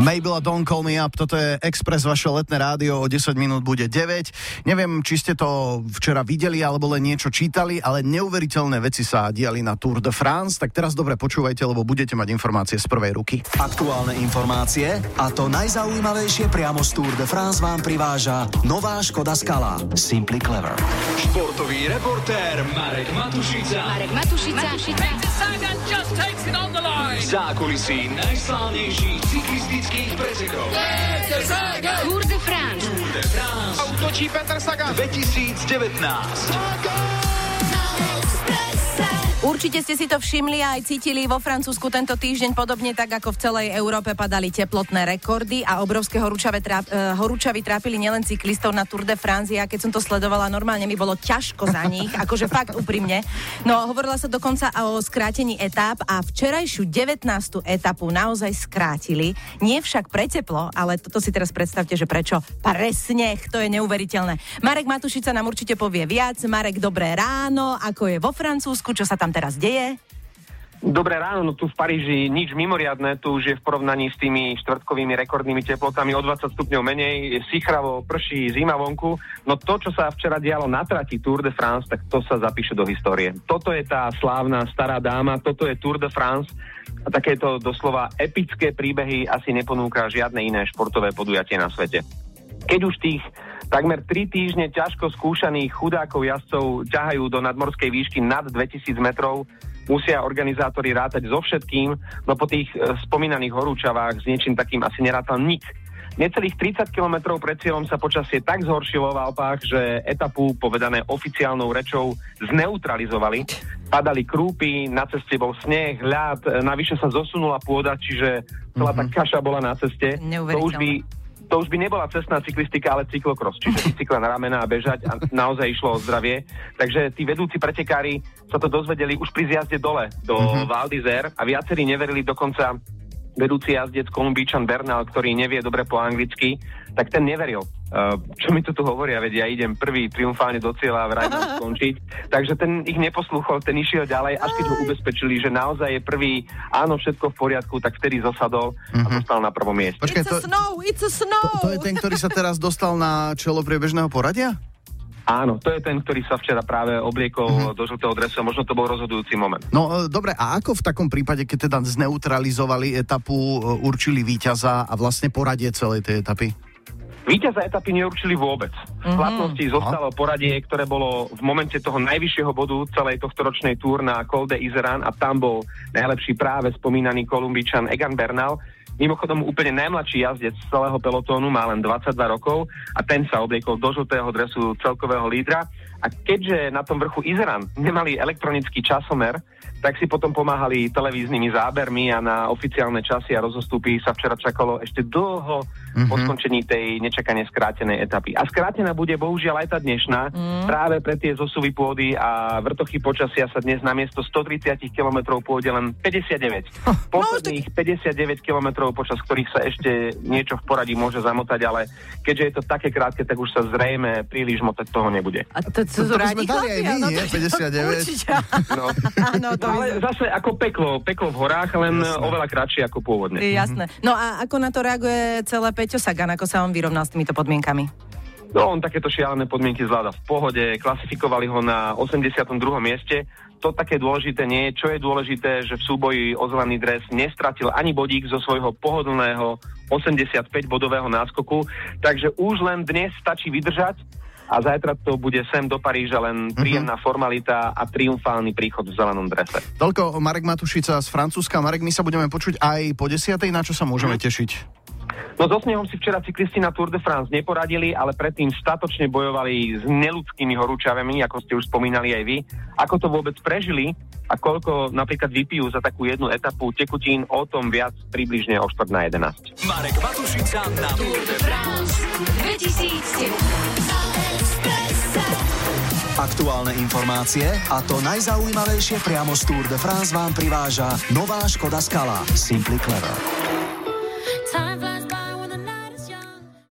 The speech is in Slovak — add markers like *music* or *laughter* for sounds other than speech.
Mabel a Don't Call Me Up, toto je Express, vaše letné rádio, o 10 minút bude 9. Neviem, či ste to včera videli alebo len niečo čítali, ale neuveriteľné veci sa diali na Tour de France, tak teraz dobre počúvajte, lebo budete mať informácie z prvej ruky. Aktuálne informácie a to najzaujímavejšie priamo z Tour de France vám priváža nová Škoda Skala Simply Clever. Športový reportér Marek Matušica. Marek Matušica. Zákulisí najslávnejších cyklistických pretekov. Tour de France. Tour de France Útočí Petr Sagan. 2019. Určite ste si to všimli a aj cítili vo Francúzsku tento týždeň podobne tak ako v celej Európe padali teplotné rekordy a obrovské horúčave tráp, uh, horúčavy trápili nielen cyklistov na Tour de France. Ja keď som to sledovala, normálne mi bolo ťažko za nich, akože fakt úprimne. No hovorila sa dokonca o skrátení etáp a včerajšiu 19. etapu naozaj skrátili. Nie však pre teplo, ale toto si teraz predstavte, že prečo. Presne, to je neuveriteľné. Marek Matušica nám určite povie viac. Marek, dobré ráno, ako je vo Francúzsku, čo sa tam teraz deje? Dobré ráno, no tu v Paríži nič mimoriadné, tu už je v porovnaní s tými štvrtkovými rekordnými teplotami o 20 stupňov menej, je sichravo, prší, zima vonku. No to, čo sa včera dialo na trati Tour de France, tak to sa zapíše do histórie. Toto je tá slávna stará dáma, toto je Tour de France a takéto doslova epické príbehy asi neponúka žiadne iné športové podujatie na svete. Keď už tých takmer 3 týždne ťažko skúšaných chudákov jazdcov ťahajú do nadmorskej výšky nad 2000 metrov, musia organizátori rátať so všetkým, no po tých e, spomínaných horúčavách s niečím takým asi nerátal nik. Necelých 30 kilometrov pred cieľom sa počasie tak zhoršilo v Alpách, že etapu, povedané oficiálnou rečou, zneutralizovali. Padali krúpy, na ceste bol sneh, ľad, e, navyše sa zosunula pôda, čiže celá tá kaša bola na ceste. To už by to už by nebola cestná cyklistika, ale cyklokros, čiže *laughs* bicykla na ramena a bežať a naozaj išlo o zdravie. Takže tí vedúci pretekári sa to dozvedeli už pri zjazde dole do mm-hmm. Val d'Isère a viacerí neverili dokonca vedúci jazdec Kolumbíčan Bernal, ktorý nevie dobre po anglicky, tak ten neveril. Uh, čo mi to tu hovoria, veď ja idem prvý triumfálne do cieľa a vraj mám *laughs* skončiť. Takže ten ich neposluchol, ten išiel ďalej, až keď ho ubezpečili, že naozaj je prvý, áno, všetko v poriadku, tak vtedy zosadol a zostal na prvom mieste. Počkej, it's a snow, it's a snow. To, to je ten, ktorý sa teraz dostal na čelo priebežného poradia? Áno, to je ten, ktorý sa včera práve obliekol mm-hmm. do žltého dresu možno to bol rozhodujúci moment. No e, dobre, a ako v takom prípade, keď teda zneutralizovali etapu, e, určili víťaza a vlastne poradie celej tej etapy? Víťaza etapy neurčili vôbec. V platnosti zostalo poradie, ktoré bolo v momente toho najvyššieho bodu celej tohto ročnej túr na Col de Izeran a tam bol najlepší práve spomínaný kolumbičan Egan Bernal. Mimochodom úplne najmladší jazdec z celého pelotónu má len 22 rokov a ten sa obliekol do žltého dresu celkového lídra. A keďže na tom vrchu Izeran nemali elektronický časomer, tak si potom pomáhali televíznymi zábermi a na oficiálne časy a rozostupy sa včera čakalo ešte dlho mm-hmm. po skončení tej nečakane skrátenej etapy. A skrátená bude bohužiaľ aj tá dnešná. Mm. Práve pre tie zosuvy pôdy a vrtochy počasia sa dnes na miesto 130 km pôjde len 59. *laughs* Posledných 59 km, počas ktorých sa ešte niečo v poradí môže zamotať, ale keďže je to také krátke, tak už sa zrejme príliš motať toho nebude. A to, to, to, To by sme dali aj my, no, nie? 59. Určite. No. Áno, to No, ale zase ako peklo, peklo v horách, len Jasné. oveľa kratšie ako pôvodne. Jasné. No a ako na to reaguje celé Peťo Sagan, ako sa on vyrovnal s týmito podmienkami? No, on takéto šialené podmienky zvláda v pohode, klasifikovali ho na 82. mieste. To také dôležité nie je. Čo je dôležité, že v súboji o zelený dres nestratil ani bodík zo svojho pohodlného 85-bodového náskoku, takže už len dnes stačí vydržať a zajtra to bude sem do Paríža len príjemná formalita a triumfálny príchod v zelenom drese. Toľko Marek Matušica z Francúzska. Marek, my sa budeme počuť aj po desiatej, na čo sa môžeme tešiť? No so snehom si včera cyklisti na Tour de France neporadili, ale predtým statočne bojovali s neludskými horúčavami, ako ste už spomínali aj vy. Ako to vôbec prežili a koľko napríklad vypijú za takú jednu etapu tekutín, o tom viac približne o štvrt na 11. Marek Matušica na Tour de France. 2000 Aktuálne informácie a to najzaujímavejšie priamo z Tour de France vám priváža nová Škoda Skala Simply Clever. Time